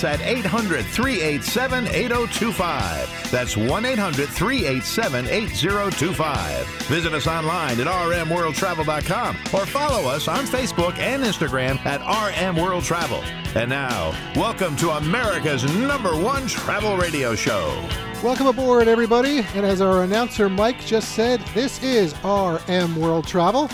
Us at 800 387 8025. That's 1 800 387 8025. Visit us online at rmworldtravel.com or follow us on Facebook and Instagram at RM World Travel. And now, welcome to America's number one travel radio show. Welcome aboard, everybody. And as our announcer Mike just said, this is RM World Travel.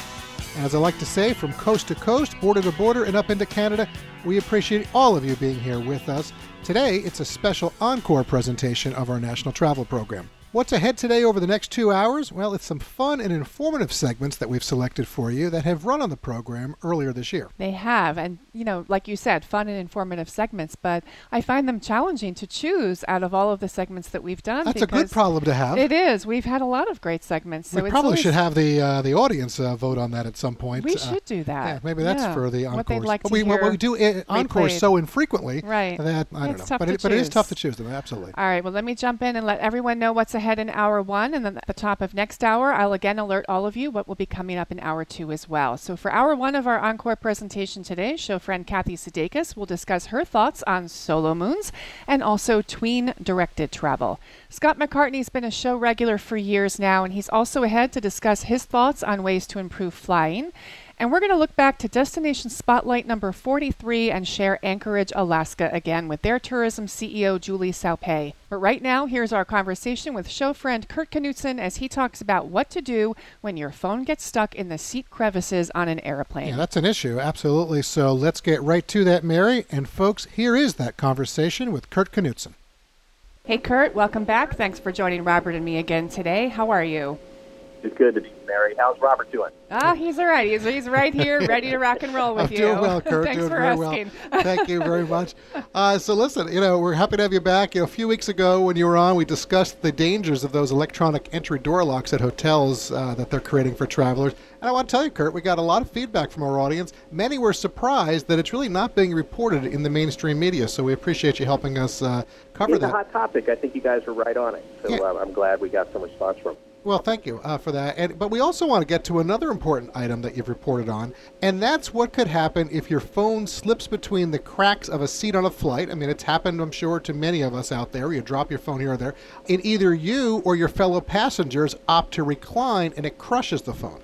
As I like to say, from coast to coast, border to border, and up into Canada, we appreciate all of you being here with us. Today, it's a special encore presentation of our national travel program. What's ahead today over the next two hours? Well, it's some fun and informative segments that we've selected for you that have run on the program earlier this year. They have, and you know, like you said, fun and informative segments, but I find them challenging to choose out of all of the segments that we've done. That's a good problem to have. It is. We've had a lot of great segments. So we probably should have the uh, the audience uh, vote on that at some point. We Uh, should do that. Yeah, maybe that's Yeah. for the encores. What they'd like but to we, hear what we do uh, encores so infrequently Right. that I don't know. tough But it, but it is tough to choose them. Absolutely. All right, well, let me jump in and let everyone know what's ahead in hour one. And then at the top of next hour, I'll again alert all of you what will be coming up in hour two as well. So, for hour one of our encore presentation today, show friend Kathy Sudeikis will discuss her thoughts on solo moons and also tween directed travel. Scott McCartney's been a show regular for years now, and he's also ahead to discuss his thoughts on ways to improve flying. And we're going to look back to Destination Spotlight number 43 and share Anchorage, Alaska again with their tourism CEO, Julie Saupe. But right now, here's our conversation with show friend Kurt Knutsson as he talks about what to do when your phone gets stuck in the seat crevices on an airplane. Yeah, that's an issue. Absolutely. So let's get right to that, Mary. And folks, here is that conversation with Kurt Knutsson. Hey, Kurt, welcome back. Thanks for joining Robert and me again today. How are you? It's good to be Mary. How's Robert doing? Ah, he's all right. He's, he's right here, ready to rock and roll with I'm you. doing well, Kurt. Thanks doing for very asking. well. Thank you very much. Uh, so listen, you know, we're happy to have you back. You know, a few weeks ago when you were on, we discussed the dangers of those electronic entry door locks at hotels uh, that they're creating for travelers. And I want to tell you, Kurt, we got a lot of feedback from our audience. Many were surprised that it's really not being reported in the mainstream media. So we appreciate you helping us uh, cover It's a hot topic. I think you guys were right on it. So Yeah. um, I'm glad we got some response from. Well, thank you uh, for that. And, but we also want to get to another important item that you've reported on, and that's what could happen if your phone slips between the cracks of a seat on a flight. I mean, it's happened, I'm sure, to many of us out there. You drop your phone here or there, and either you or your fellow passengers opt to recline, and it crushes the phone.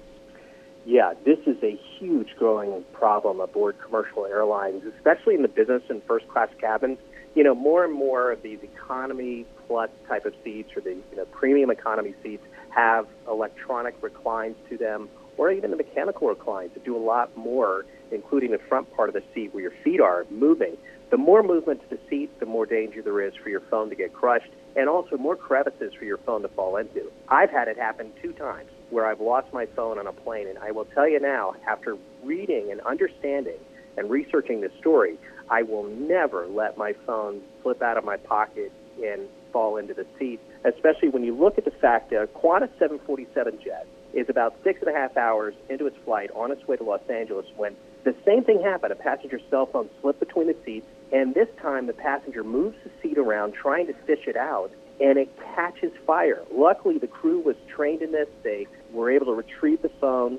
Yeah, this is a huge growing problem aboard commercial airlines, especially in the business and first class cabins. You know, more and more of these economy plus type of seats or the you know premium economy seats have electronic reclines to them, or even the mechanical reclines that do a lot more, including the front part of the seat where your feet are moving. The more movement to the seat, the more danger there is for your phone to get crushed, and also more crevices for your phone to fall into. I've had it happen two times where I've lost my phone on a plane, and I will tell you now, after reading and understanding and researching this story, I will never let my phone slip out of my pocket and fall into the seat, especially when you look at the fact that a Qantas 747 jet is about six and a half hours into its flight on its way to Los Angeles when the same thing happened. A passenger's cell phone slipped between the seats, and this time the passenger moves the seat around trying to fish it out, and it catches fire. Luckily, the crew was trained in this. They were able to retrieve the phone,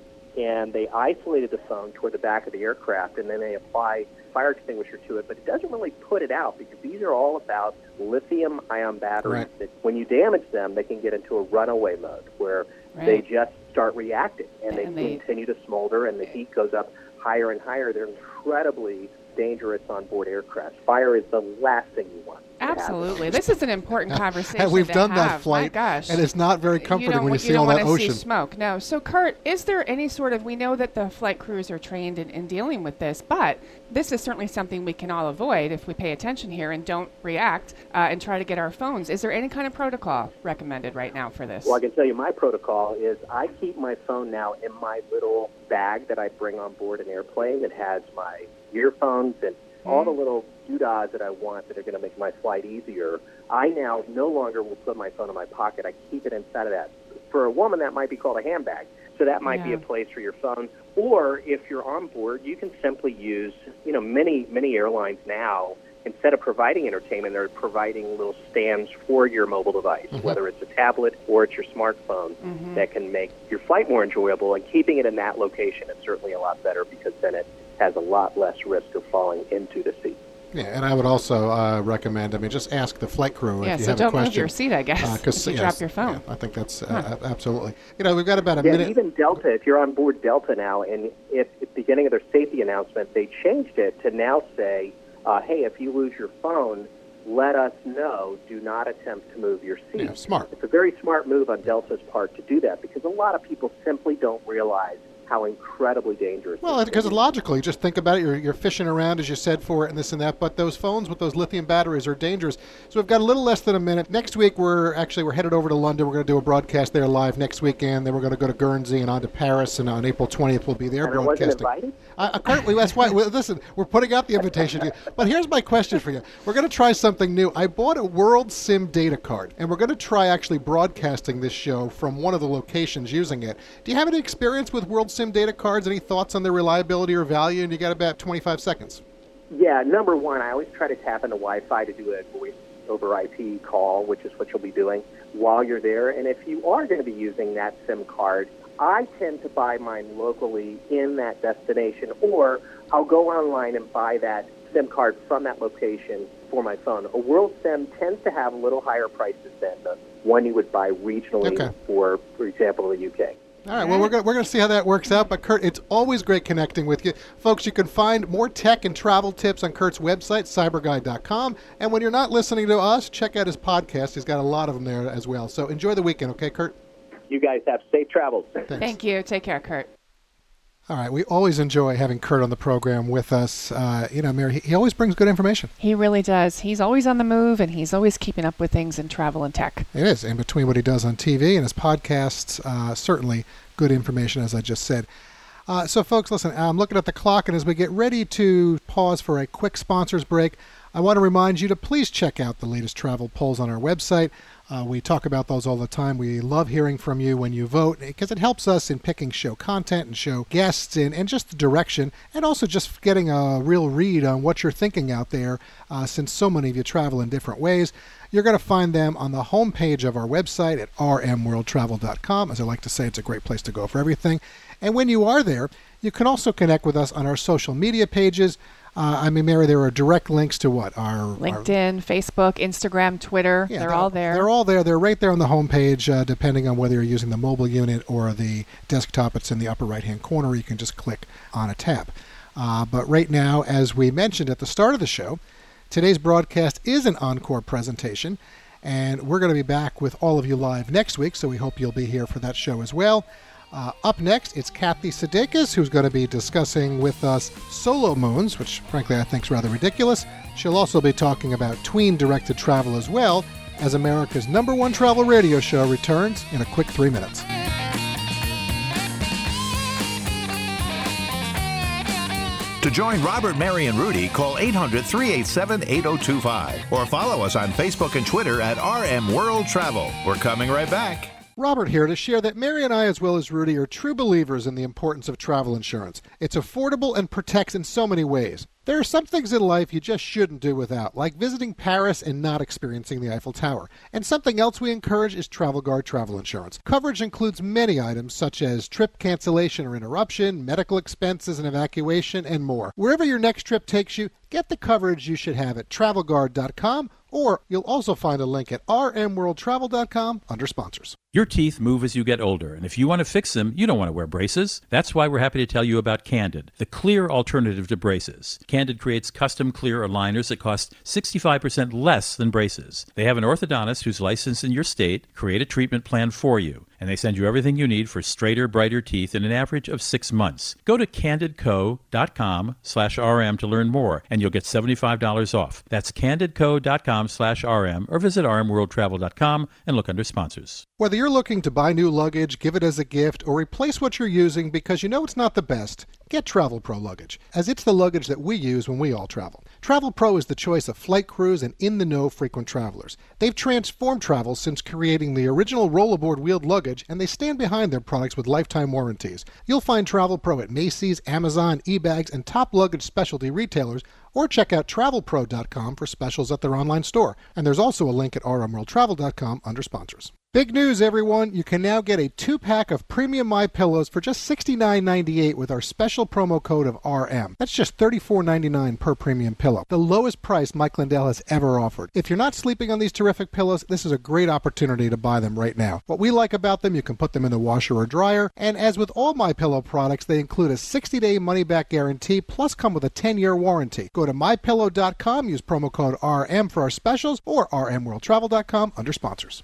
and they isolated the phone toward the back of the aircraft, and then they apply fire extinguisher to it. But it doesn't really put it out because these are all about lithium ion batteries Right. that when you damage them, they can get into a runaway mode where they just start reacting and they And they- continue to smolder and the heat goes up higher and higher. They're incredibly dangerous on board aircraft. Fire is the last thing you want. Absolutely. This is an important conversation. And we've to done that flight, My gosh. and it's not very comforting you don't, when you wa- see don't all that wanna see ocean. smoke. No. So, Kurt, is there any sort of? We know that the flight crews are trained in, in dealing with this, but this is certainly something we can all avoid if we pay attention here and don't react uh, and try to get our phones. Is there any kind of protocol recommended right now for this? Well, I can tell you my protocol is I keep my phone now in my little bag that I bring on board an airplane that has my earphones and all the mm. little doodads that I want that are going to make my flight easier. I now no longer will put my phone in my pocket. I keep it inside of that. For a woman, that might be called a handbag. So that might be a place for your phone. Or if you're on board, you can simply use, you know, many, many airlines now, instead of providing entertainment, they're providing little stands for your mobile device, mm-hmm. whether it's a tablet or it's your smartphone, mm-hmm. that can make your flight more enjoyable. And keeping it in that location is certainly a lot better because then it has a lot less risk of falling into the seat. Yeah, and I would also uh, recommend. I mean, just ask the flight crew Yeah, if you so have don't a question. move your seat, I guess. Uh, 'cause, if you yes, drop your phone. yeah, I think that's uh, a- absolutely. You know, we've got about a Yeah, minute. even Delta, if you're on board Delta now, and if at the beginning of their safety announcement, they changed it to now say, uh, hey, if you lose your phone, let us know. Do not attempt to move your seat. Yeah, smart. It's a very smart move on Delta's part to do that because a lot of people simply don't realize how incredibly dangerous Well, because logically, just think about it. You're, you're fishing around, as you said, for it and this and that. But those phones with those lithium batteries are dangerous. So we've got a little less than a minute. Next week, we're actually we're headed over to London. We're going to do a broadcast there live next weekend. Then we're going to go to Guernsey and on to Paris. And on April 20th, we'll be there And broadcasting. I, I currently, that's why. Well, listen, we're putting out the invitation to you. But here's my question for you: We're going to try something new. I bought a World Sim data card, and we're going to try actually broadcasting this show from one of the locations using it. Do you have any experience with World Sim data cards? Any thoughts on their reliability or value? And you got about 25 seconds. Yeah, number one, I always try to tap into Wi-Fi to do a voice over IP call, which is what you'll be doing while you're there. And if you are going to be using that SIM card, I tend to buy mine locally in that destination, or I'll go online and buy that SIM card from that location for my phone. A World SIM tends to have a little higher prices than the one you would buy regionally Okay. for, for example, the UK. All right, well, we're going we're gonna see how that works out. But, Kurt, it's always great connecting with you. Folks, you can find more tech and travel tips on Kurt's website, cyberguy.com. And when you're not listening to us, check out his podcast. He's got a lot of them there as well. So enjoy the weekend, okay, Kurt? You guys have safe travels. Thanks. Thank you. Take care, Kurt. All right, we always enjoy having Kurt on the program with us. Uh, you know, Mary, he, he always brings good information. He really does. He's always on the move and he's always keeping up with things in travel and tech. It is. In between what he does on TV and his podcasts, uh, certainly good information, as I just said. Uh, so, folks, listen, I'm looking at the clock, and as we get ready to pause for a quick sponsors break, I want to remind you to please check out the latest travel polls on our website. Uh, we talk about those all the time. We love hearing from you when you vote because it helps us in picking show content and show guests and, and just the direction, and also just getting a real read on what you're thinking out there uh, since so many of you travel in different ways. You're going to find them on the homepage of our website at rmworldtravel.com. As I like to say, it's a great place to go for everything. And when you are there, you can also connect with us on our social media pages. Uh, I mean, Mary, there are direct links to what? Our our- LinkedIn, Facebook, Instagram, Twitter. yeah, they're all there. They're all there. They're right there on the homepage, uh, depending on whether you're using the mobile unit or the desktop. It's in the upper right hand corner. You can just click on a tab. Uh, but right now, as we mentioned at the start of the show, today's broadcast is an encore presentation, and we're going to be back with all of you live next week, so we hope you'll be here for that show as well. Uh, up next, it's Kathy Sudeikis, who's going to be discussing with us solo moons, which frankly I think is rather ridiculous. She'll also be talking about tween directed travel as well, as America's number one travel radio show returns in a quick three minutes. To join Robert, Mary, and Rudy, call 800 387 8025 or follow us on Facebook and Twitter at RM World Travel. We're coming right back. Robert here to share that Mary and I, as well as Rudy, are true believers in the importance of travel insurance. It's affordable and protects in so many ways. There are some things in life you just shouldn't do without, like visiting Paris and not experiencing the Eiffel Tower. And something else we encourage is Travel Guard travel insurance. Coverage includes many items such as trip cancellation or interruption, medical expenses and evacuation, and more. Wherever your next trip takes you, get the coverage you should have at travelguard.com or you'll also find a link at rmworldtravel.com under sponsors. Your teeth move as you get older, and if you want to fix them, you don't want to wear braces. That's why we're happy to tell you about Candid, the clear alternative to braces. Candid creates custom clear aligners that cost 65% less than braces. They have an orthodontist who's licensed in your state create a treatment plan for you, and they send you everything you need for straighter, brighter teeth in an average of six months. Go to candidco.com slash rm to learn more, and you'll get $75 off. That's candidco.com slash rm, or visit rmworldtravel.com and look under sponsors. Whether you're looking to buy new luggage, give it as a gift, or replace what you're using because you know it's not the best, get Travel Pro luggage, as it's the luggage that we use when we all travel. Travel Pro is the choice of flight crews and in the know frequent travelers. They've transformed travel since creating the original rollerboard wheeled luggage, and they stand behind their products with lifetime warranties. You'll find Travel Pro at Macy's, Amazon, eBags, and top luggage specialty retailers or check out travelpro.com for specials at their online store. And there's also a link at rmworldtravel.com under sponsors. Big news, everyone! You can now get a two-pack of premium My Pillows for just $69.98 with our special promo code of RM. That's just $34.99 per premium pillow, the lowest price Mike Lindell has ever offered. If you're not sleeping on these terrific pillows, this is a great opportunity to buy them right now. What we like about them, you can put them in the washer or dryer, and as with all My Pillow products, they include a 60-day money-back guarantee, plus come with a 10-year warranty. Go to mypillow.com, use promo code RM for our specials, or rmworldtravel.com under sponsors.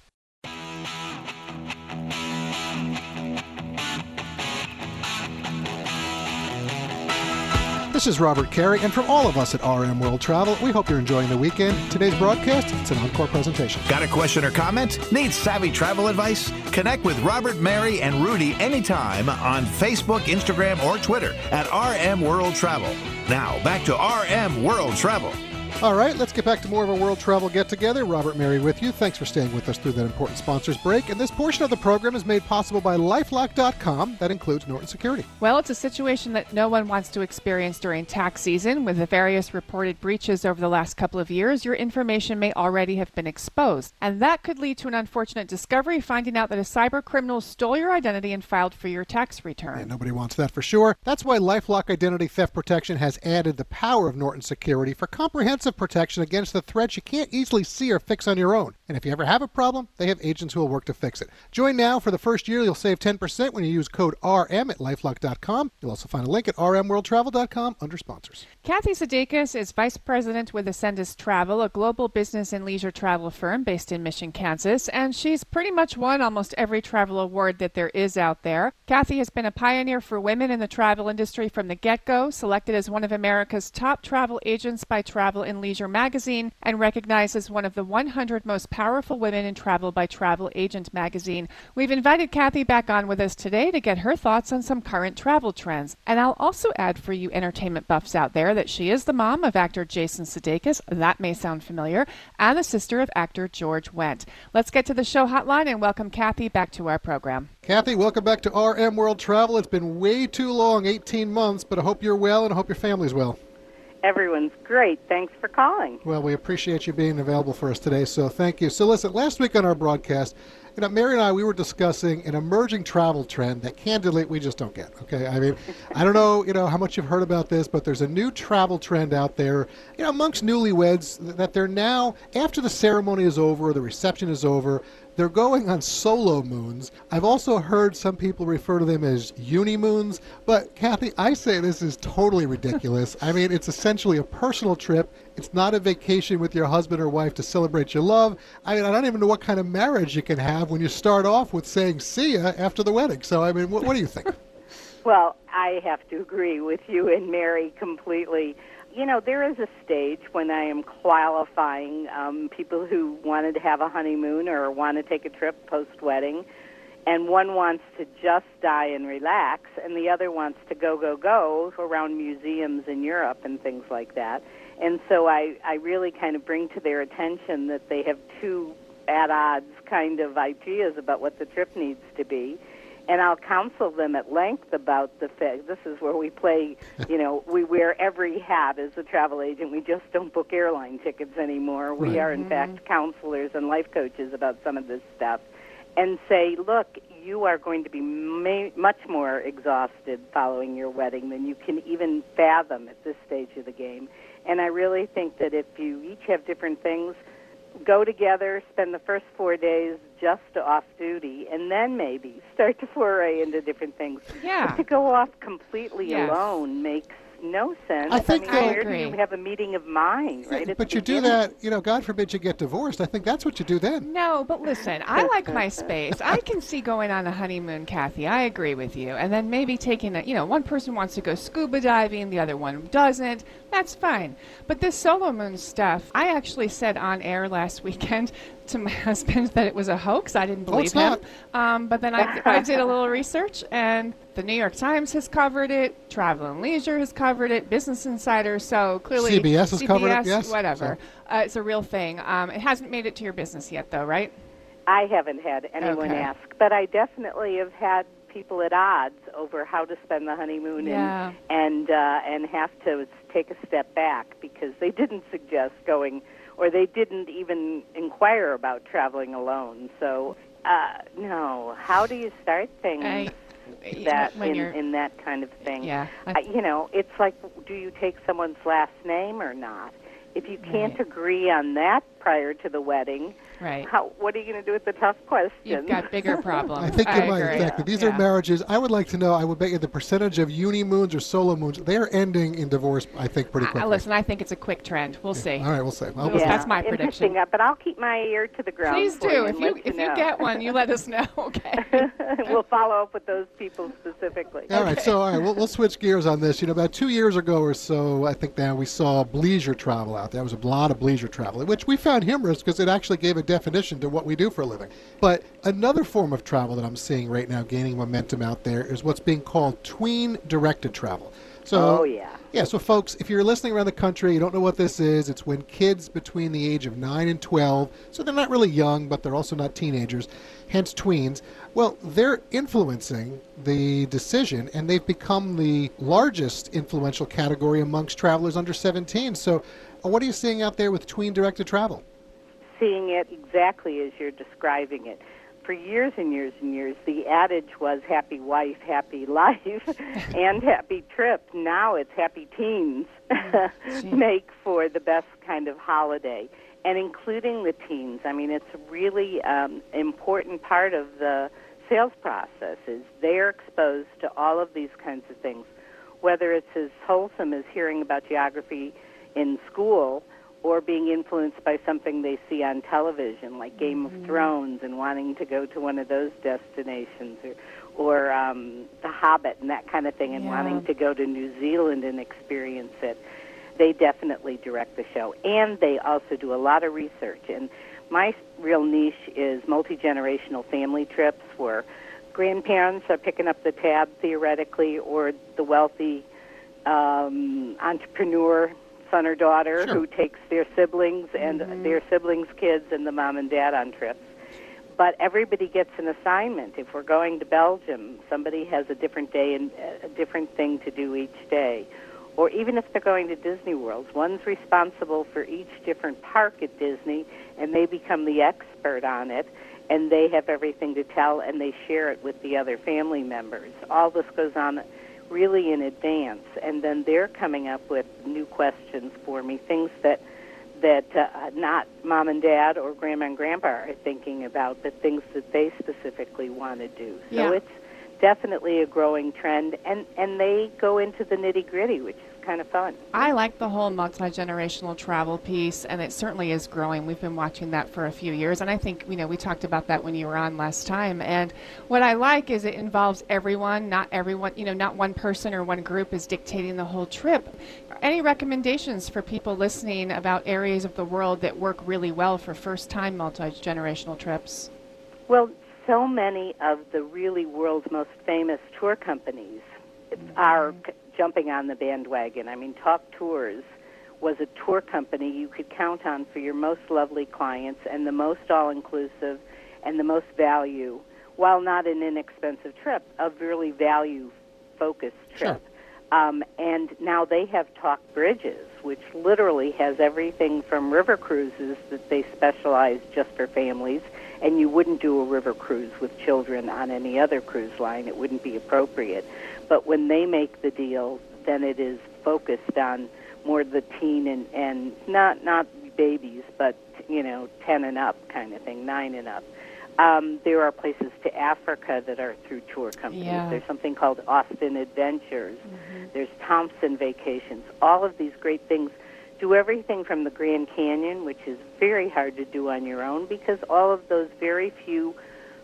This is Robert Carey, and from all of us at RM World Travel, we hope you're enjoying the weekend. Today's broadcast, it's an encore presentation. Got a question or comment? Need savvy travel advice? Connect with Robert, Mary, and Rudy anytime on Facebook, Instagram, or Twitter at RM World Travel. Now, back to RM World Travel. All right, let's get back to more of a world travel get together. Robert Mary with you. Thanks for staying with us through that important sponsors break. And this portion of the program is made possible by lifelock.com. That includes Norton Security. Well, it's a situation that no one wants to experience during tax season. With the various reported breaches over the last couple of years, your information may already have been exposed. And that could lead to an unfortunate discovery, finding out that a cyber criminal stole your identity and filed for your tax return. Yeah, nobody wants that for sure. That's why Lifelock Identity Theft Protection has added the power of Norton Security for comprehensive protection against the threats you can't easily see or fix on your own. And if you ever have a problem, they have agents who will work to fix it. Join now. For the first year, you'll save 10% when you use code RM at lifelock.com. You'll also find a link at rmworldtravel.com under sponsors. Kathy Sudeikis is vice president with Acendas Travel, a global business and leisure travel firm based in Mission, Kansas, and she's pretty much won almost every travel award that there is out there. Kathy has been a pioneer for women in the travel industry from the get go, selected as one of America's top travel agents by Travel and Leisure magazine, and recognized as one of the 100 most powerful women in travel by Travel Agent magazine. We've invited Kathy back on with us today to get her thoughts on some current travel trends. And I'll also add for you entertainment buffs out there that she is the mom of actor Jason Sudeikis, that may sound familiar, and the sister of actor George Wendt. Let's get to the show hotline and welcome Kathy back to our program. Kathy, welcome back to RM World Travel. It's been way too long, 18 months, but I hope you're well and I hope your family's well. Everyone's great. Thanks for calling. Well, we appreciate you being available for us today, so thank you. So, listen, last week on our broadcast, you know, Mary and I, we were discussing an emerging travel trend that candidly we just don't get. Okay, I mean, I don't know, you know, how much you've heard about this, but there's a new travel trend out there, you know, amongst newlyweds that they're now, after the ceremony is over, the reception is over, they're going on solo moons. I've also heard some people refer to them as uni moons, but Kathy, I say this is totally ridiculous. I mean, it's essentially a personal trip. It's not a vacation with your husband or wife to celebrate your love. I mean, I don't even know what kind of marriage you can have when you start off with saying "see ya" after the wedding. So, I mean, what, what do you think? Well, I have to agree with you and Mary completely. You know, there is a stage when I am qualifying um, people who wanted to have a honeymoon or want to take a trip post wedding, and one wants to just die and relax, and the other wants to go, go, go around museums in Europe and things like that. And so I, I really kind of bring to their attention that they have two at odds kind of ideas about what the trip needs to be and I'll counsel them at length about the fact this is where we play, you know, we wear every hat as a travel agent. We just don't book airline tickets anymore. We Right. are, in fact, mm-hmm. counselors and life coaches about some of this stuff and say, look, you are going to be ma- much more exhausted following your wedding than you can even fathom at this stage of the game. And I really think that if you each have different things, go together, spend the first four days just off duty, and then maybe start to foray into different things. Yeah. But to go off completely Yes. alone makes no sense. I think mean, where I agree. do you have a meeting of mind, right? at but the you do that, you know, God forbid you get divorced. I think that's what you do then. No, but listen, I like my space. I can see going on a honeymoon, Kathy. I agree with you. And then maybe taking a, you know, one person wants to go scuba diving, the other one doesn't. That's fine. But this solo moon stuff, I actually said on air last weekend, to my husband that it was a hoax. I didn't Oh, believe it's him. not. Um, but then I, I did a little research, and the New York Times has covered it, Travel and Leisure has covered it, Business Insider. So clearly, CBS has covered it, CBS, yes. Whatever. So- Uh, it's a real thing. Um, it hasn't made it to your business yet, though, right? I haven't had anyone Okay. ask, but I definitely have had people at odds over how to spend the honeymoon Yeah. and and uh, and have to take a step back because they didn't suggest going or they didn't even inquire about traveling alone. So uh, no, how do you start things? I, that when in, you're, in that kind of thing. yeah. I- you know, it's like, do you take someone's last name or not? If you can't Right. agree on that prior to the wedding, right. how, what are you going to do with the tough questions? You've got bigger problems. I think you might agree. exactly. These Yeah. are marriages. I would like to know. I would bet you the percentage of uni moons or solo moons they are ending in divorce. I think pretty Uh, listen, I think it's a quick trend. We'll see. All right, we'll say. Well, Yeah. That's my interesting. prediction. Uh, But I'll keep my ear to the ground. Please do. you If you let if know. you get one, you let us know. Okay. we'll follow up with those people specifically. All right, so all right, we'll, we'll switch gears on this. You know, about two years ago or so, I think now we saw bleisure travel out there. There was a lot of bleisure travel, which we found humorous because it actually gave a definition to what we do for a living. But another form of travel that I'm seeing right now gaining momentum out there is what's being called tween-directed travel. So, Oh, yeah. yeah. So, folks, if you're listening around the country, you don't know what this is. It's when kids between the age of nine and twelve, so they're not really young, but they're also not teenagers, hence tweens. Well, they're influencing the decision, and they've become the largest influential category amongst travelers under 17. So, uh, what are you seeing out there with tween-directed travel? Seeing it exactly as you're describing it. For years and years and years, the adage was happy wife, happy life, and happy trip. Now it's happy teens make for the best kind of holiday. And including the teens, I mean, it's a really um, important part of the sales process is they're exposed to all of these kinds of things, whether it's as wholesome as hearing about geography in school or being influenced by something they see on television, like Game of Thrones, and wanting to go to one of those destinations, or, or um, The Hobbit and that kind of thing, and Yeah. wanting to go to New Zealand and experience it. They definitely direct the show, and they also do a lot of research. And my real niche is multi generational family trips, where grandparents are picking up the tab theoretically, or the wealthy um, entrepreneur son or daughter Sure. who takes their siblings and mm-hmm. their siblings' kids and the mom and dad on trips. But everybody gets an assignment. If we're going to Belgium, somebody has a different day and a different thing to do each day. Or even if they're going to Disney World, one's responsible for each different park at Disney, and they become the expert on it, and they have everything to tell, and they share it with the other family members. All this goes on really in advance, and then they're coming up with new questions for me, things that that uh, not mom and dad or grandma and grandpa are thinking about, but things that they specifically want to do. So Yeah. it's definitely a growing trend, and and they go into the nitty gritty, which is kind of fun. I like the whole multi generational travel piece, and it certainly is growing. We've been watching that for a few years, and I think you know we talked about that when you were on last time. And what I like is it involves everyone, not everyone. You know, not one person or one group is dictating the whole trip. Any recommendations for people listening about areas of the world that work really well for first time multi generational trips? Well, so many of the really world's most famous tour companies are jumping on the bandwagon. I mean, Tauck Tours was a tour company you could count on for your most lovely clients and the most all inclusive and the most value, while not an inexpensive trip, a really value focused trip. Um, and now they have Tauck Bridges, which literally has everything from river cruises that they specialize just for families. And you wouldn't do a river cruise with children on any other cruise line. It wouldn't be appropriate. But when they make the deal, then it is focused on more the teen and, and not not babies, but you know, ten and up kind of thing, nine and up. Um, there are places to Africa that are through tour companies. Yeah. There's something called Austin Adventures. There's Thompson Vacations. All of these great things do everything from the Grand Canyon, which is very hard to do on your own because all of those very few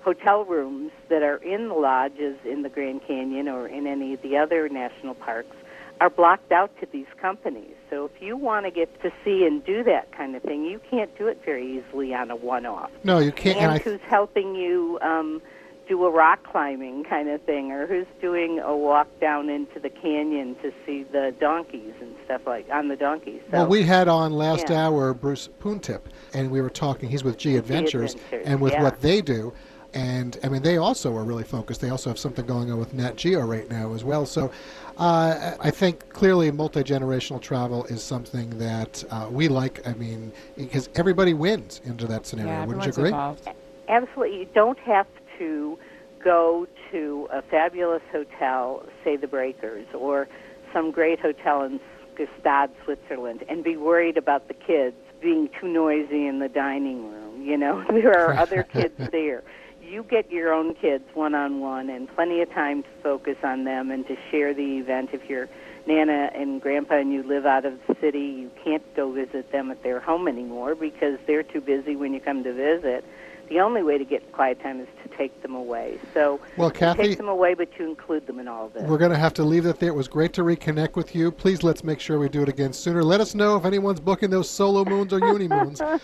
hotel rooms that are in the lodges in the Grand Canyon or in any of the other national parks are blocked out to these companies. So if you want to get to see and do that kind of thing, you can't do it very easily on a one-off. No, you can't. And, I, who's helping you um, do a rock climbing kind of thing, or who's doing a walk down into the canyon to see the donkeys and stuff like on the donkeys. So, well, we had on last yeah. hour Bruce Poon Tip, and we were talking. He's with G Adventures, Adventures, and with yeah. what they do. And I mean, they also are really focused. They also have something going on with Nat Geo right now as well. So, uh, I think clearly multi generational travel is something that uh, we like. I mean, because everybody wins into that scenario. Yeah, Wouldn't you everyone's agree? involved. Absolutely. You don't have to go to a fabulous hotel, say the Breakers, or some great hotel in Gstaad, Switzerland, and be worried about the kids being too noisy in the dining room. You know, there are other kids there. You get your own kids one on one and plenty of time to focus on them and to share the event. If you're Nana and Grandpa and you live out of the city, you can't go visit them at their home anymore because they're too busy when you come to visit. The only way to get quiet time is to take them away. So Well, you Kathy- take them away, but you include them in all of this. We're going to have to leave it there. It was great to reconnect with you. Please let's make sure we do it again sooner. Let us know if anyone's booking those solo moons or uni moons, uh,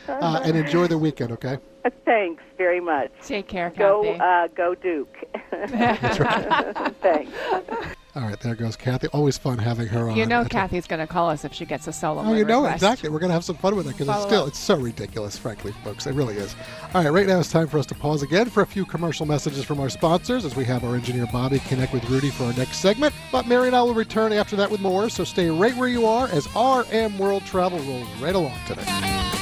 and enjoy the weekend. Okay. Thanks very much. Take care, Go, Kathy. uh, go Duke. Thanks. All right, there goes Kathy. Always fun having her on. you know, Kathy's going to call us if she gets a solo. Oh, you know request. exactly. We're going to have some fun with it because it's still up. it's so ridiculous, frankly, folks. It really is. All right, right now it's time for us to pause again for a few commercial messages from our sponsors as we have our engineer Bobby connect with Rudy for our next segment. But Mary and I will return after that with more. So stay right where you are as RM World Travel rolls right along today.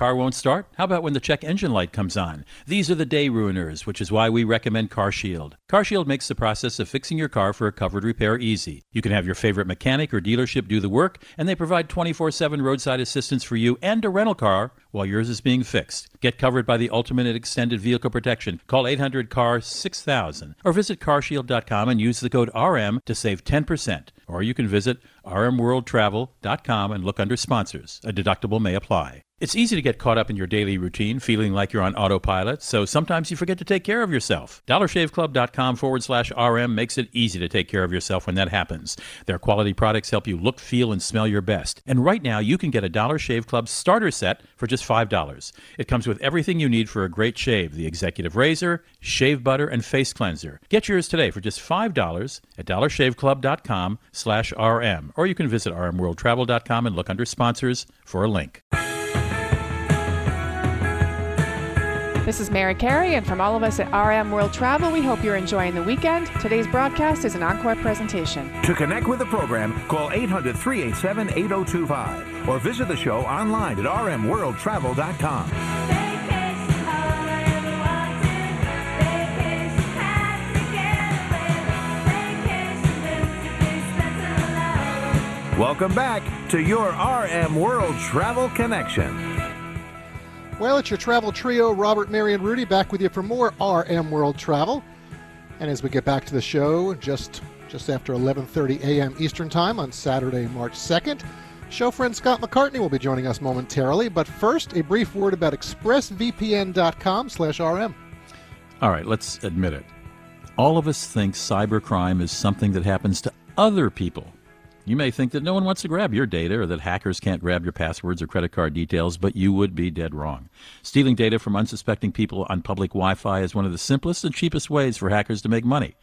Car won't start? How about when the check engine light comes on? These are the day ruiners, which is why we recommend CarShield. CarShield makes the process of fixing your car for a covered repair easy. You can have your favorite mechanic or dealership do the work, and they provide 24 7 roadside assistance for you and a rental car while yours is being fixed. Get covered by the ultimate extended vehicle protection. Call 800 CAR 6000 or visit carshield.com and use the code RM to save 10%. Or you can visit rmworldtravel.com and look under sponsors. A deductible may apply. It's easy to get caught up in your daily routine, feeling like you're on autopilot, so sometimes you forget to take care of yourself. DollarShaveClub.com forward slash RM makes it easy to take care of yourself when that happens. Their quality products help you look, feel, and smell your best. And right now, you can get a Dollar Shave Club starter set for just $5. It comes with everything you need for a great shave the executive razor, shave butter, and face cleanser. Get yours today for just $5 at dollarshaveclub.com slash RM. Or you can visit rmworldtravel.com and look under sponsors for a link. This is Mary Carey, and from all of us at RM World Travel, we hope you're enjoying the weekend. Today's broadcast is an encore presentation. To connect with the program, call 800 387 8025 or visit the show online at rmworldtravel.com. Welcome back to your RM World Travel Connection. Well, it's your travel trio, Robert, Mary, and Rudy, back with you for more RM World Travel. And as we get back to the show, just just after 11:30 a.m. Eastern Time on Saturday, March 2nd, show friend Scott McCartney will be joining us momentarily. But first, a brief word about ExpressVPN.com/rm. All right, let's admit it. All of us think cybercrime is something that happens to other people. You may think that no one wants to grab your data or that hackers can't grab your passwords or credit card details, but you would be dead wrong. Stealing data from unsuspecting people on public Wi Fi is one of the simplest and cheapest ways for hackers to make money.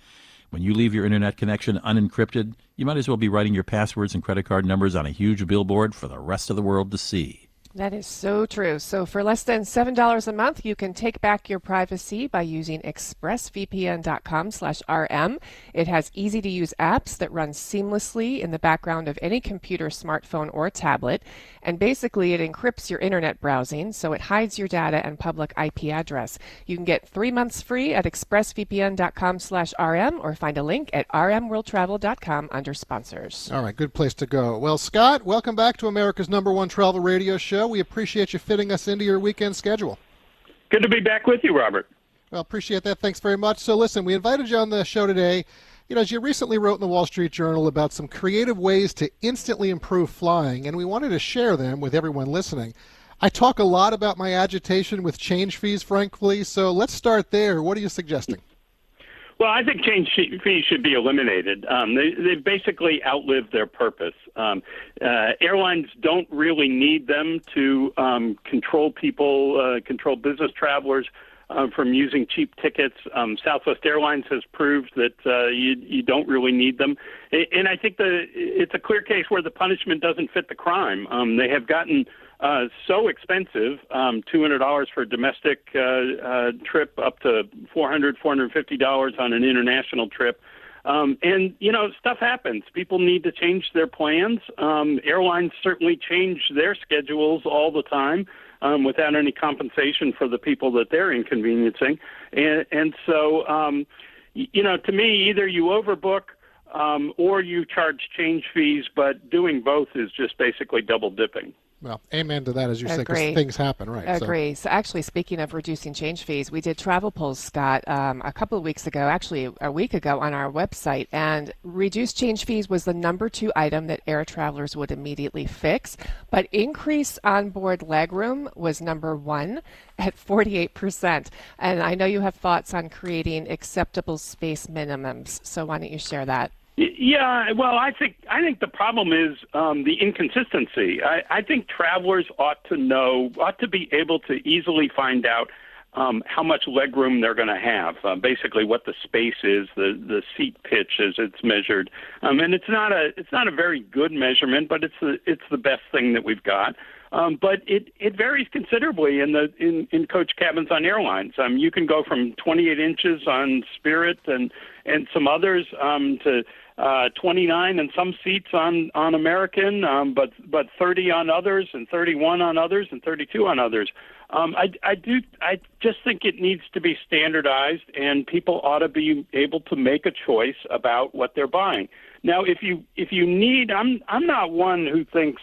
When you leave your internet connection unencrypted, you might as well be writing your passwords and credit card numbers on a huge billboard for the rest of the world to see. That is so true. So for less than $7 a month, you can take back your privacy by using expressvpn.com/rm. It has easy-to-use apps that run seamlessly in the background of any computer, smartphone, or tablet, and basically it encrypts your internet browsing so it hides your data and public IP address. You can get 3 months free at expressvpn.com/rm or find a link at rmworldtravel.com under sponsors. All right, good place to go. Well, Scott, welcome back to America's number one travel radio show. We appreciate you fitting us into your weekend schedule. Good to be back with you, Robert. Well, appreciate that. Thanks very much. So, listen, we invited you on the show today. You know, as you recently wrote in the Wall Street Journal about some creative ways to instantly improve flying, and we wanted to share them with everyone listening. I talk a lot about my agitation with change fees, frankly. So let's start there. What are you suggesting? Well, I think change fees should be eliminated. Um, they, they basically outlived their purpose. Um, uh, airlines don't really need them to um, control people, uh, control business travelers uh, from using cheap tickets. Um, Southwest Airlines has proved that uh, you, you don't really need them, and I think the it's a clear case where the punishment doesn't fit the crime. Um, they have gotten uh, so expensive, um, $200 for a domestic uh, uh, trip, up to $400, $450 on an international trip. Um, and, you know, stuff happens. People need to change their plans. Um, airlines certainly change their schedules all the time um, without any compensation for the people that they're inconveniencing. And, and so, um, you know, to me, either you overbook um, or you charge change fees, but doing both is just basically double dipping. Well, amen to that, as you say, because things happen, right? I agree. So. so. actually, speaking of reducing change fees, we did travel polls, Scott, um, a couple of weeks ago, actually a week ago, on our website, and reduced change fees was the number two item that air travelers would immediately fix. But increase onboard legroom was number one at 48%. And I know you have thoughts on creating acceptable space minimums. So why don't you share that? Yeah, well, I think I think the problem is um, the inconsistency. I, I think travelers ought to know, ought to be able to easily find out um, how much legroom they're going to have. Uh, basically, what the space is, the the seat pitch as it's measured, um, and it's not a it's not a very good measurement, but it's the it's the best thing that we've got. Um, but it, it varies considerably in the in, in coach cabins on airlines. Um, you can go from 28 inches on Spirit and and some others um, to uh, 29 in some seats on on American, um, but but 30 on others, and 31 on others, and 32 on others. Um, I, I do. I just think it needs to be standardized, and people ought to be able to make a choice about what they're buying. Now, if you if you need, I'm I'm not one who thinks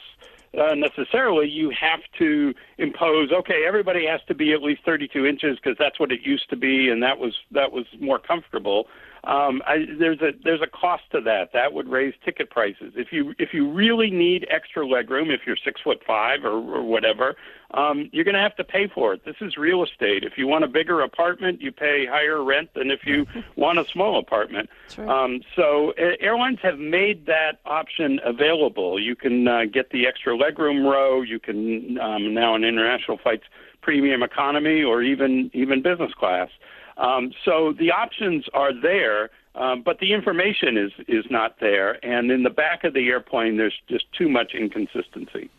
uh, necessarily you have to impose okay everybody has to be at least 32 inches because that's what it used to be and that was that was more comfortable um, I, there's a there's a cost to that. That would raise ticket prices. If you if you really need extra legroom, if you're six foot five or, or whatever, um, you're going to have to pay for it. This is real estate. If you want a bigger apartment, you pay higher rent than if you want a small apartment. Um, so uh, airlines have made that option available. You can uh, get the extra legroom row. You can um, now in international flights premium economy or even even business class. Um, so the options are there, um, but the information is is not there, and in the back of the airplane, there's just too much inconsistency.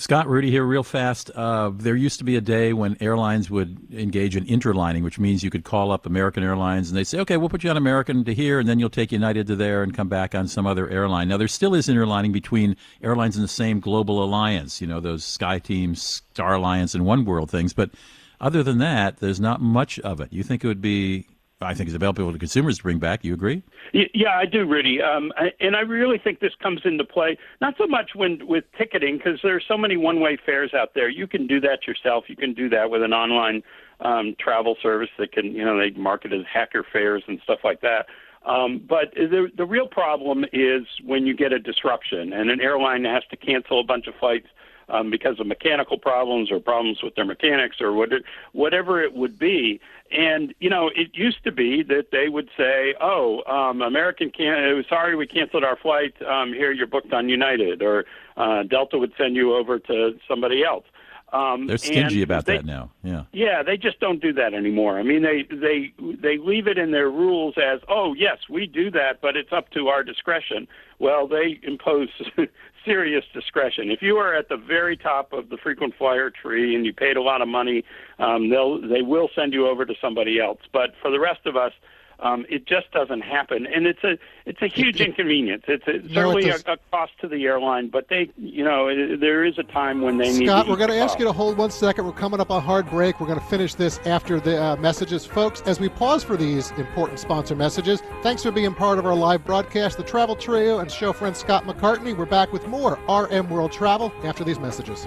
Scott Rudy here, real fast. Uh, there used to be a day when airlines would engage in interlining, which means you could call up American Airlines and they say, "Okay, we'll put you on American to here, and then you'll take United to there, and come back on some other airline." Now there still is interlining between airlines in the same global alliance, you know, those Sky Teams, Star Alliance, and One World things, but other than that, there's not much of it. You think it would be I think it's available to consumers to bring back. You agree? Yeah, I do, Rudy. Um, and I really think this comes into play not so much when with ticketing because there's so many one-way fares out there. You can do that yourself. You can do that with an online um, travel service that can, you know, they market as hacker fares and stuff like that. Um, but the the real problem is when you get a disruption and an airline has to cancel a bunch of flights um, because of mechanical problems or problems with their mechanics or what it, whatever it would be. And you know, it used to be that they would say, "Oh, um, American can sorry we canceled our flight. Um, here you're booked on United," or uh, Delta would send you over to somebody else. Um, They're stingy about they, that now. Yeah. Yeah, they just don't do that anymore. I mean, they they they leave it in their rules as, oh yes, we do that, but it's up to our discretion. Well, they impose serious discretion. If you are at the very top of the frequent flyer tree and you paid a lot of money, um, they'll they will send you over to somebody else. But for the rest of us, um, it just doesn't happen, and it's a it's a huge inconvenience. It's, a, certainly a, a, cost to the airline, but they, you know, it, there is a time when they Scott, need. Scott, we're going to ask you to hold one second. We're coming up on hard break. We're going to finish this after the uh, messages, folks. As we pause for these important sponsor messages, thanks for being part of our live broadcast. The Travel Trio and show friend Scott McCartney. We're back with more RM World Travel after these messages.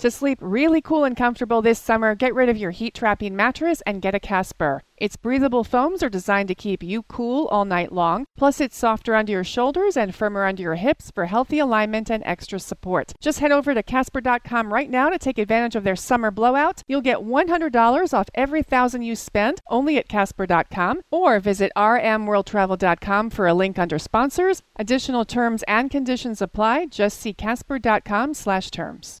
To sleep really cool and comfortable this summer, get rid of your heat trapping mattress and get a Casper. Its breathable foams are designed to keep you cool all night long. Plus, it's softer under your shoulders and firmer under your hips for healthy alignment and extra support. Just head over to Casper.com right now to take advantage of their summer blowout. You'll get $100 off every thousand you spend only at Casper.com or visit rmworldtravel.com for a link under sponsors. Additional terms and conditions apply. Just see Casper.com slash terms.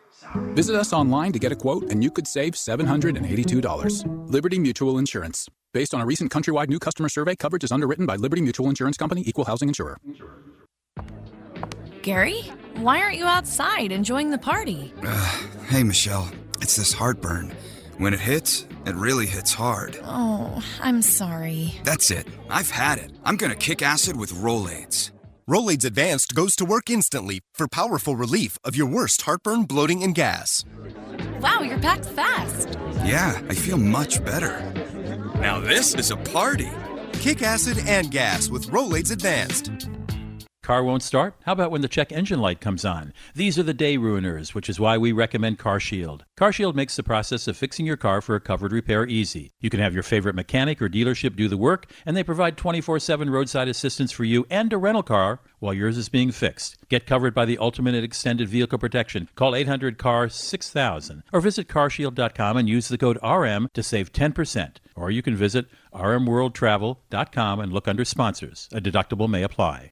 Visit us online to get a quote, and you could save $782. Liberty Mutual Insurance. Based on a recent countrywide new customer survey, coverage is underwritten by Liberty Mutual Insurance Company, Equal Housing Insurer. Gary, why aren't you outside enjoying the party? Uh, hey, Michelle. It's this heartburn. When it hits, it really hits hard. Oh, I'm sorry. That's it. I've had it. I'm gonna kick acid with Rolaids. Rolaids Advanced goes to work instantly for powerful relief of your worst heartburn, bloating, and gas. Wow, you're packed fast. Yeah, I feel much better. Now this is a party. Kick acid and gas with Rolaids Advanced. Car won't start? How about when the check engine light comes on? These are the day ruiners, which is why we recommend CarShield. CarShield makes the process of fixing your car for a covered repair easy. You can have your favorite mechanic or dealership do the work, and they provide 24 7 roadside assistance for you and a rental car while yours is being fixed. Get covered by the ultimate extended vehicle protection. Call 800 CAR 6000 or visit carshield.com and use the code RM to save 10%. Or you can visit rmworldtravel.com and look under sponsors. A deductible may apply.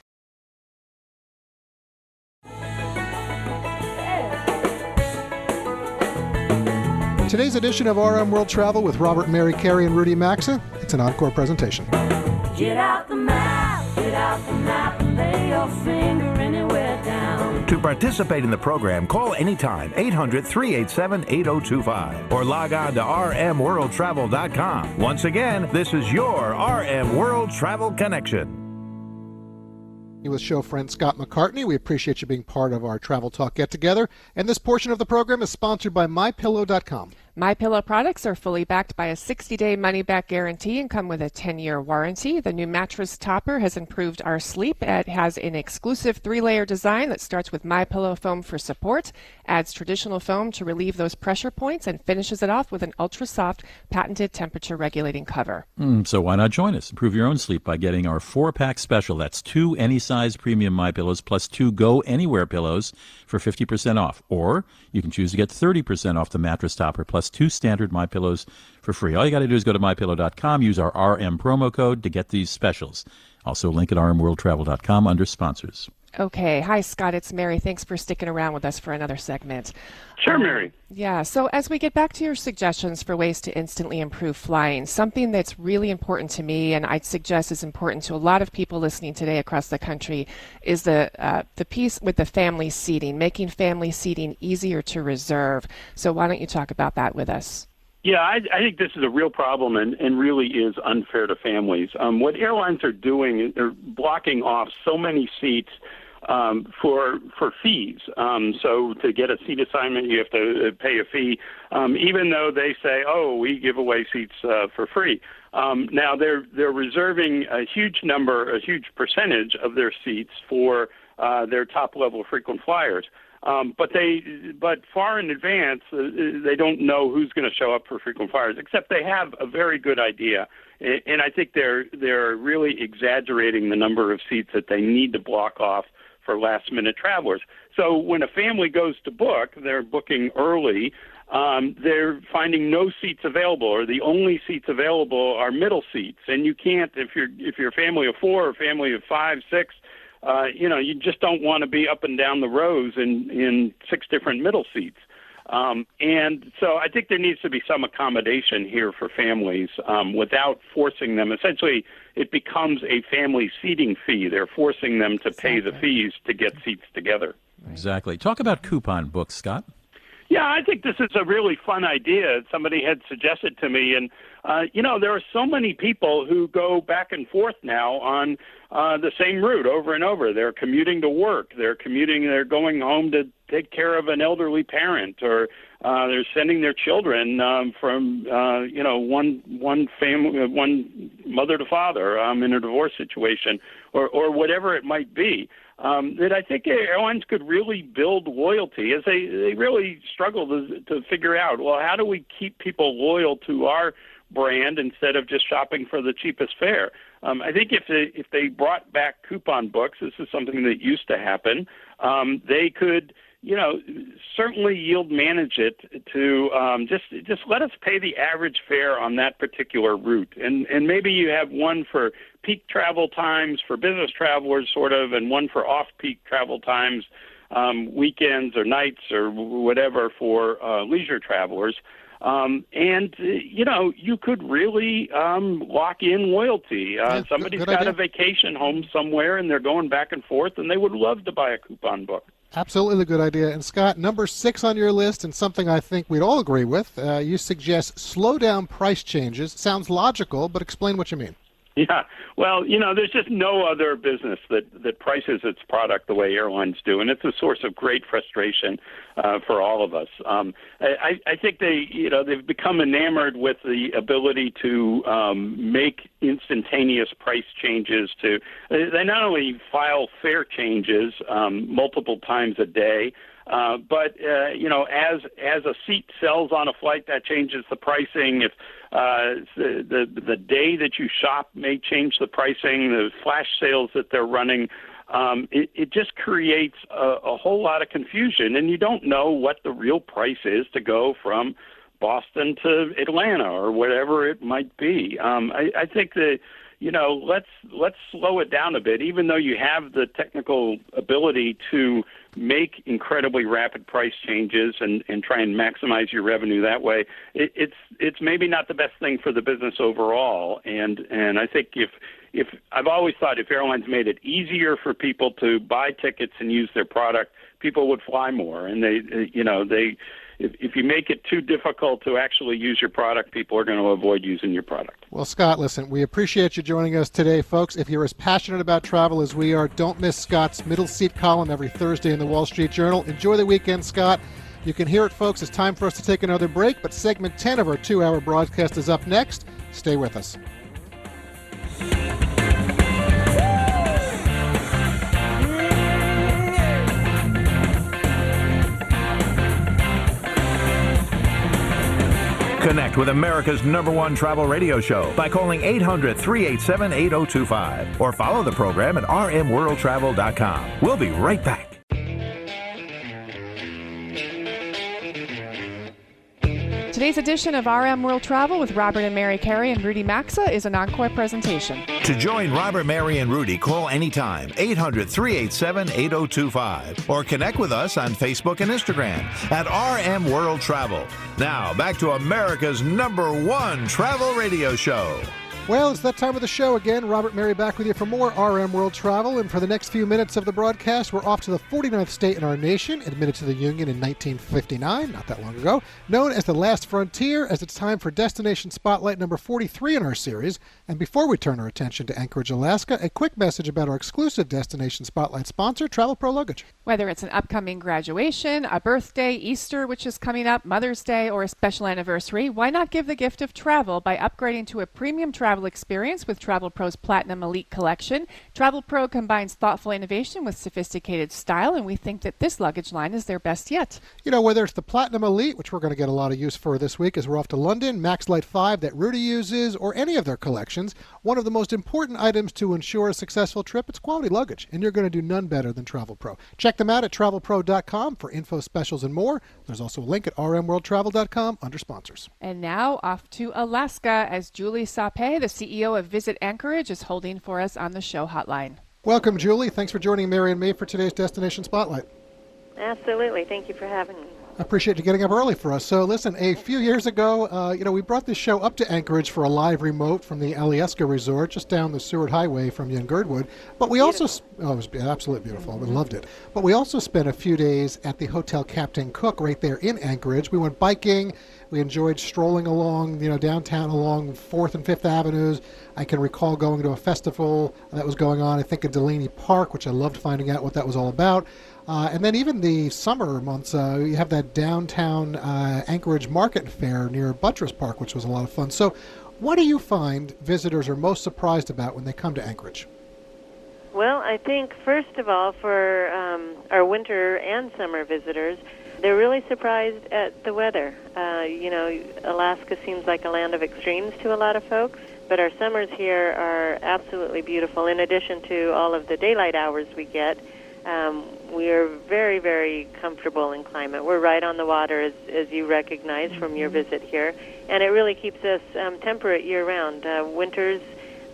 Today's edition of RM World Travel with Robert, Mary, Carey, and Rudy Maxa. It's an encore presentation. Get out the map, get out the map, and lay your finger anywhere down. To participate in the program, call anytime 800 387 8025 or log on to rmworldtravel.com. Once again, this is your RM World Travel Connection. With show friend Scott McCartney, we appreciate you being part of our Travel Talk Get Together. And this portion of the program is sponsored by MyPillow.com. My Pillow products are fully backed by a 60-day money-back guarantee and come with a 10-year warranty. The new mattress topper has improved our sleep. It has an exclusive three-layer design that starts with My Pillow foam for support, adds traditional foam to relieve those pressure points, and finishes it off with an ultra-soft, patented temperature-regulating cover. Mm, so why not join us? Improve your own sleep by getting our four-pack special. That's two any-size premium My Pillows plus two Go Anywhere pillows for 50% off. Or you can choose to get 30% off the mattress topper plus two standard My Pillows for free. All you got to do is go to mypillow.com, use our RM promo code to get these specials. Also, link at rmworldtravel.com under sponsors. Okay. Hi, Scott. It's Mary. Thanks for sticking around with us for another segment. Sure, um, Mary. Yeah. So, as we get back to your suggestions for ways to instantly improve flying, something that's really important to me, and I'd suggest is important to a lot of people listening today across the country, is the uh, the piece with the family seating, making family seating easier to reserve. So, why don't you talk about that with us? Yeah, I, I think this is a real problem and, and really is unfair to families. Um, what airlines are doing, they're blocking off so many seats um, for for fees. Um, so to get a seat assignment, you have to uh, pay a fee, um, even though they say, "Oh, we give away seats uh, for free." Um, now they're they're reserving a huge number, a huge percentage of their seats for uh, their top level frequent flyers. Um, but they, but far in advance, uh, they don't know who's going to show up for frequent flyers. Except they have a very good idea, and I think they're they're really exaggerating the number of seats that they need to block off for last minute travelers. So when a family goes to book, they're booking early. Um, they're finding no seats available, or the only seats available are middle seats. And you can't, if you're if you're a family of four or family of five, six, uh, you know, you just don't want to be up and down the rows in in six different middle seats. Um, and so I think there needs to be some accommodation here for families um, without forcing them. Essentially, it becomes a family seating fee. They're forcing them to pay the fees to get seats together. Exactly. Talk about coupon books, Scott. Yeah, I think this is a really fun idea. Somebody had suggested to me, and uh, you know, there are so many people who go back and forth now on uh, the same route over and over. They're commuting to work. They're commuting. They're going home to take care of an elderly parent, or uh, they're sending their children um, from uh, you know one one family, one mother to father um, in a divorce situation, or or whatever it might be um, that I think airlines could really build loyalty as they they really struggle to to figure out well how do we keep people loyal to our brand instead of just shopping for the cheapest fare. Um, I think if they if they brought back coupon books, this is something that used to happen. Um, they could you know, certainly yield manage it to um, just just let us pay the average fare on that particular route, and and maybe you have one for peak travel times for business travelers, sort of, and one for off peak travel times, um, weekends or nights or whatever for uh, leisure travelers. Um, and uh, you know, you could really um, lock in loyalty. Uh, Yeah, somebody's good got idea. a vacation home somewhere, and they're going back and forth, and they would love to buy a coupon book. Absolutely a good idea. And Scott, number six on your list, and something I think we'd all agree with, uh, you suggest slow down price changes. Sounds logical, but explain what you mean. Yeah, well, you know, there's just no other business that that prices its product the way airlines do, and it's a source of great frustration uh, for all of us. Um, I, I think they, you know, they've become enamored with the ability to um, make instantaneous price changes. To they not only file fare changes um, multiple times a day. Uh, but uh, you know, as as a seat sells on a flight, that changes the pricing. If uh, the, the the day that you shop may change the pricing. The flash sales that they're running, um, it, it just creates a, a whole lot of confusion, and you don't know what the real price is to go from Boston to Atlanta or whatever it might be. Um, I, I think that you know let's let's slow it down a bit. Even though you have the technical ability to make incredibly rapid price changes and, and try and maximize your revenue that way, it, it's it's maybe not the best thing for the business overall. And and I think if if I've always thought if airlines made it easier for people to buy tickets and use their product, people would fly more. And they you know they if, if you make it too difficult to actually use your product, people are going to avoid using your product. Well, Scott, listen, we appreciate you joining us today, folks. If you're as passionate about travel as we are, don't miss Scott's middle seat column every Thursday in the Wall Street Journal. Enjoy the weekend, Scott. You can hear it, folks. It's time for us to take another break, but segment 10 of our two hour broadcast is up next. Stay with us. Connect with America's number one travel radio show by calling 800 387 8025 or follow the program at rmworldtravel.com. We'll be right back. Today's edition of RM World Travel with Robert and Mary Carey and Rudy Maxa is an encore presentation. To join Robert, Mary, and Rudy, call anytime 800 387 8025 or connect with us on Facebook and Instagram at RM World Travel. Now, back to America's number one travel radio show. Well, it's that time of the show again. Robert Mary back with you for more RM World Travel. And for the next few minutes of the broadcast, we're off to the 49th state in our nation, admitted to the Union in 1959, not that long ago, known as the Last Frontier, as it's time for Destination Spotlight number 43 in our series. And before we turn our attention to Anchorage, Alaska, a quick message about our exclusive Destination Spotlight sponsor, Travel Pro Luggage. Whether it's an upcoming graduation, a birthday, Easter, which is coming up, Mother's Day, or a special anniversary, why not give the gift of travel by upgrading to a premium travel experience with Travel Pro's Platinum Elite Collection? Travel Pro combines thoughtful innovation with sophisticated style, and we think that this luggage line is their best yet. You know, whether it's the Platinum Elite, which we're going to get a lot of use for this week as we're off to London, Max Light 5 that Rudy uses, or any of their collections, one of the most important items to ensure a successful trip, it's quality luggage, and you're going to do none better than Travel Pro. Check them out at travelpro.com for info specials and more. There's also a link at rmworldtravel.com under sponsors. And now off to Alaska as Julie Saupe, the CEO of Visit Anchorage, is holding for us on the show hotline. Welcome, Julie. Thanks for joining Mary and me for today's Destination Spotlight. Absolutely. Thank you for having me. I appreciate you getting up early for us. So, listen, a few years ago, uh, you know, we brought this show up to Anchorage for a live remote from the Alyeska Resort, just down the Seward Highway from Girdwood. But we also, oh, it was absolutely beautiful. We loved it. But we also spent a few days at the Hotel Captain Cook right there in Anchorage. We went biking. We enjoyed strolling along, you know, downtown along Fourth and Fifth Avenues. I can recall going to a festival that was going on, I think, in Delaney Park, which I loved finding out what that was all about. Uh, and then even the summer months, uh, you have that downtown uh, Anchorage Market Fair near Buttress Park, which was a lot of fun. So, what do you find visitors are most surprised about when they come to Anchorage? Well, I think first of all, for um, our winter and summer visitors, they're really surprised at the weather. Uh, you know, Alaska seems like a land of extremes to a lot of folks, but our summers here are absolutely beautiful. In addition to all of the daylight hours we get, um, we are very, very comfortable in climate. We're right on the water, as, as you recognize from your visit here, and it really keeps us um, temperate year round. Uh, winters,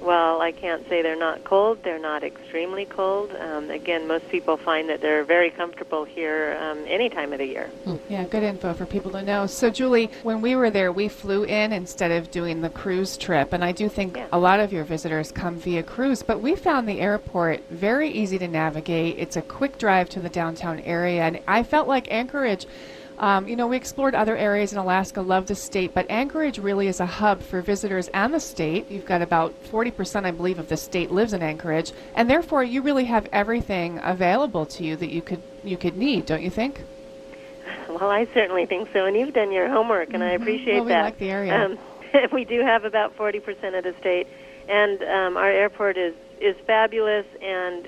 well, I can't say they're not cold. They're not extremely cold. Um, again, most people find that they're very comfortable here um, any time of the year. Yeah, good info for people to know. So, Julie, when we were there, we flew in instead of doing the cruise trip. And I do think a lot of your visitors come via cruise, but we found the airport very easy to navigate. It's a quick drive to the downtown area. And I felt like Anchorage. Um, you know, we explored other areas in Alaska, love the state, but Anchorage really is a hub for visitors and the state. You've got about 40%, I believe, of the state lives in Anchorage, and therefore you really have everything available to you that you could you could need, don't you think? Well, I certainly think so, and you've done your homework, and I appreciate Well, we that. like the area. Um, we do have about 40% of the state, and um, our airport is is fabulous and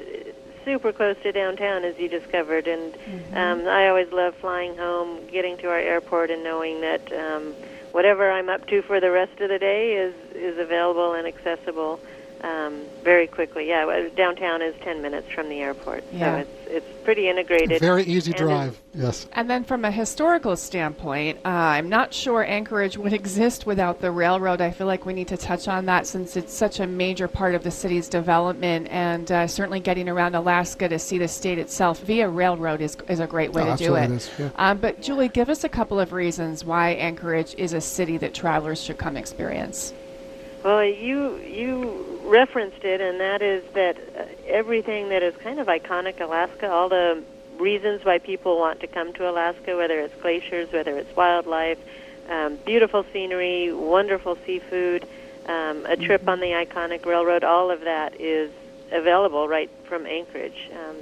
super close to downtown, as you discovered. And um, I always love flying home, getting to our airport, and knowing that um, whatever I'm up to for the rest of the day is is available and accessible um, very quickly. Yeah, well, downtown is 10 minutes from the airport, Yeah. so it's it's pretty integrated. Very easy and drive, yes. And then from a historical standpoint, uh, I'm not sure Anchorage would exist without the railroad. I feel like we need to touch on that since it's such a major part of the city's development, and uh, certainly getting around Alaska to see the state itself via railroad is, is a great way Oh, to do it. it is, yeah. um, but Julie, give us a couple of reasons why Anchorage is a city that travelers should come experience. Well, you you referenced it, and that is that uh, everything that is kind of iconic Alaska, all the reasons why people want to come to Alaska, whether it's glaciers, whether it's wildlife, um, beautiful scenery, wonderful seafood, um, a trip on the iconic railroad, all of that is available right from Anchorage. Um,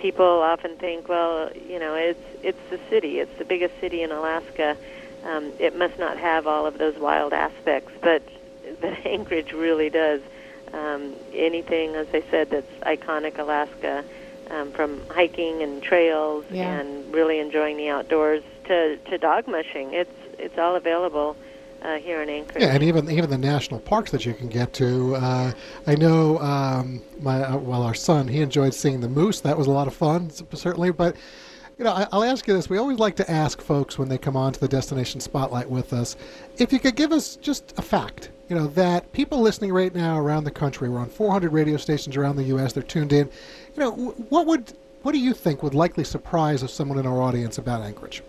people often think, well, you know, it's it's the city, it's the biggest city in Alaska. Um, it must not have all of those wild aspects, but but Anchorage really does. Um, anything, as I said, that's iconic Alaska, um, from hiking and trails Yeah. and really enjoying the outdoors to to dog mushing. It's it's all available uh, here in Anchorage. Yeah, and even even the national parks that you can get to. Uh, I know um, my uh, well, our son he enjoyed seeing the moose. That was a lot of fun, certainly. But you know, I'll ask you this: we always like to ask folks when they come on to the destination spotlight with us, if you could give us just a fact. You know that people listening right now around the country, we're on 400 radio stations around the U.S. They're tuned in. You know, what would what do you think would likely surprise someone in our audience about Anchorage?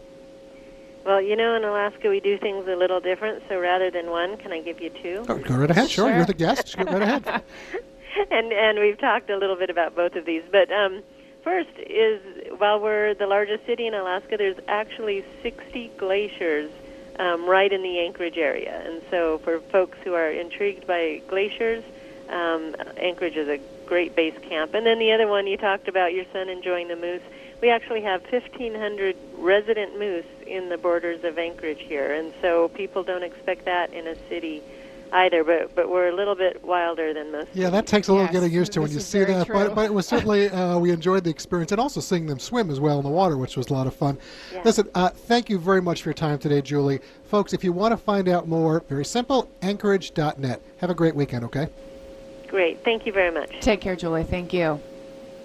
Well, you know, in Alaska we do things a little different. So rather than one, can I give you two? Oh, go right ahead. Sure, you're the guest. Go right ahead. and and we've talked a little bit about both of these, but um, first is while we're the largest city in Alaska, there's actually 60 glaciers um, right in the Anchorage area, and so for folks who are intrigued by glaciers, um, Anchorage is a great base camp. And then the other one you talked about, your son enjoying the moose. We actually have 1,500 resident moose in the borders of Anchorage here, and so people don't expect that in a city either. But but we're a little bit wilder than most. Yeah, that takes a little Yes, getting used to when you see that. true. But but it was certainly uh, we enjoyed the experience and also seeing them swim as well in the water, which was a lot of fun. Yeah. Listen, uh, thank you very much for your time today, Julie. Folks, if you want to find out more, very simple, Anchorage.net. Have a great weekend. Okay. Great, thank you very much. Take care, Julie. Thank you.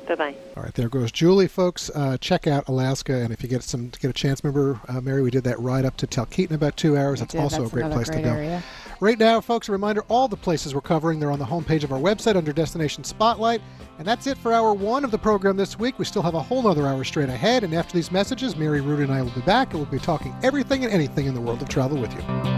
Bye bye. All right, there goes Julie, folks. Uh, check out Alaska, and if you get some get a chance, remember, uh, Mary, we did that ride up to Talkeetna about two hours. That's did. also That's a great another place to great go. Right now, folks, a reminder: all the places we're covering they're on the homepage of our website under Destination Spotlight. And that's it for hour one of the program this week. We still have a whole other hour straight ahead. And after these messages, Mary Rudy and I will be back, and we'll be talking everything and anything in the world of travel with you.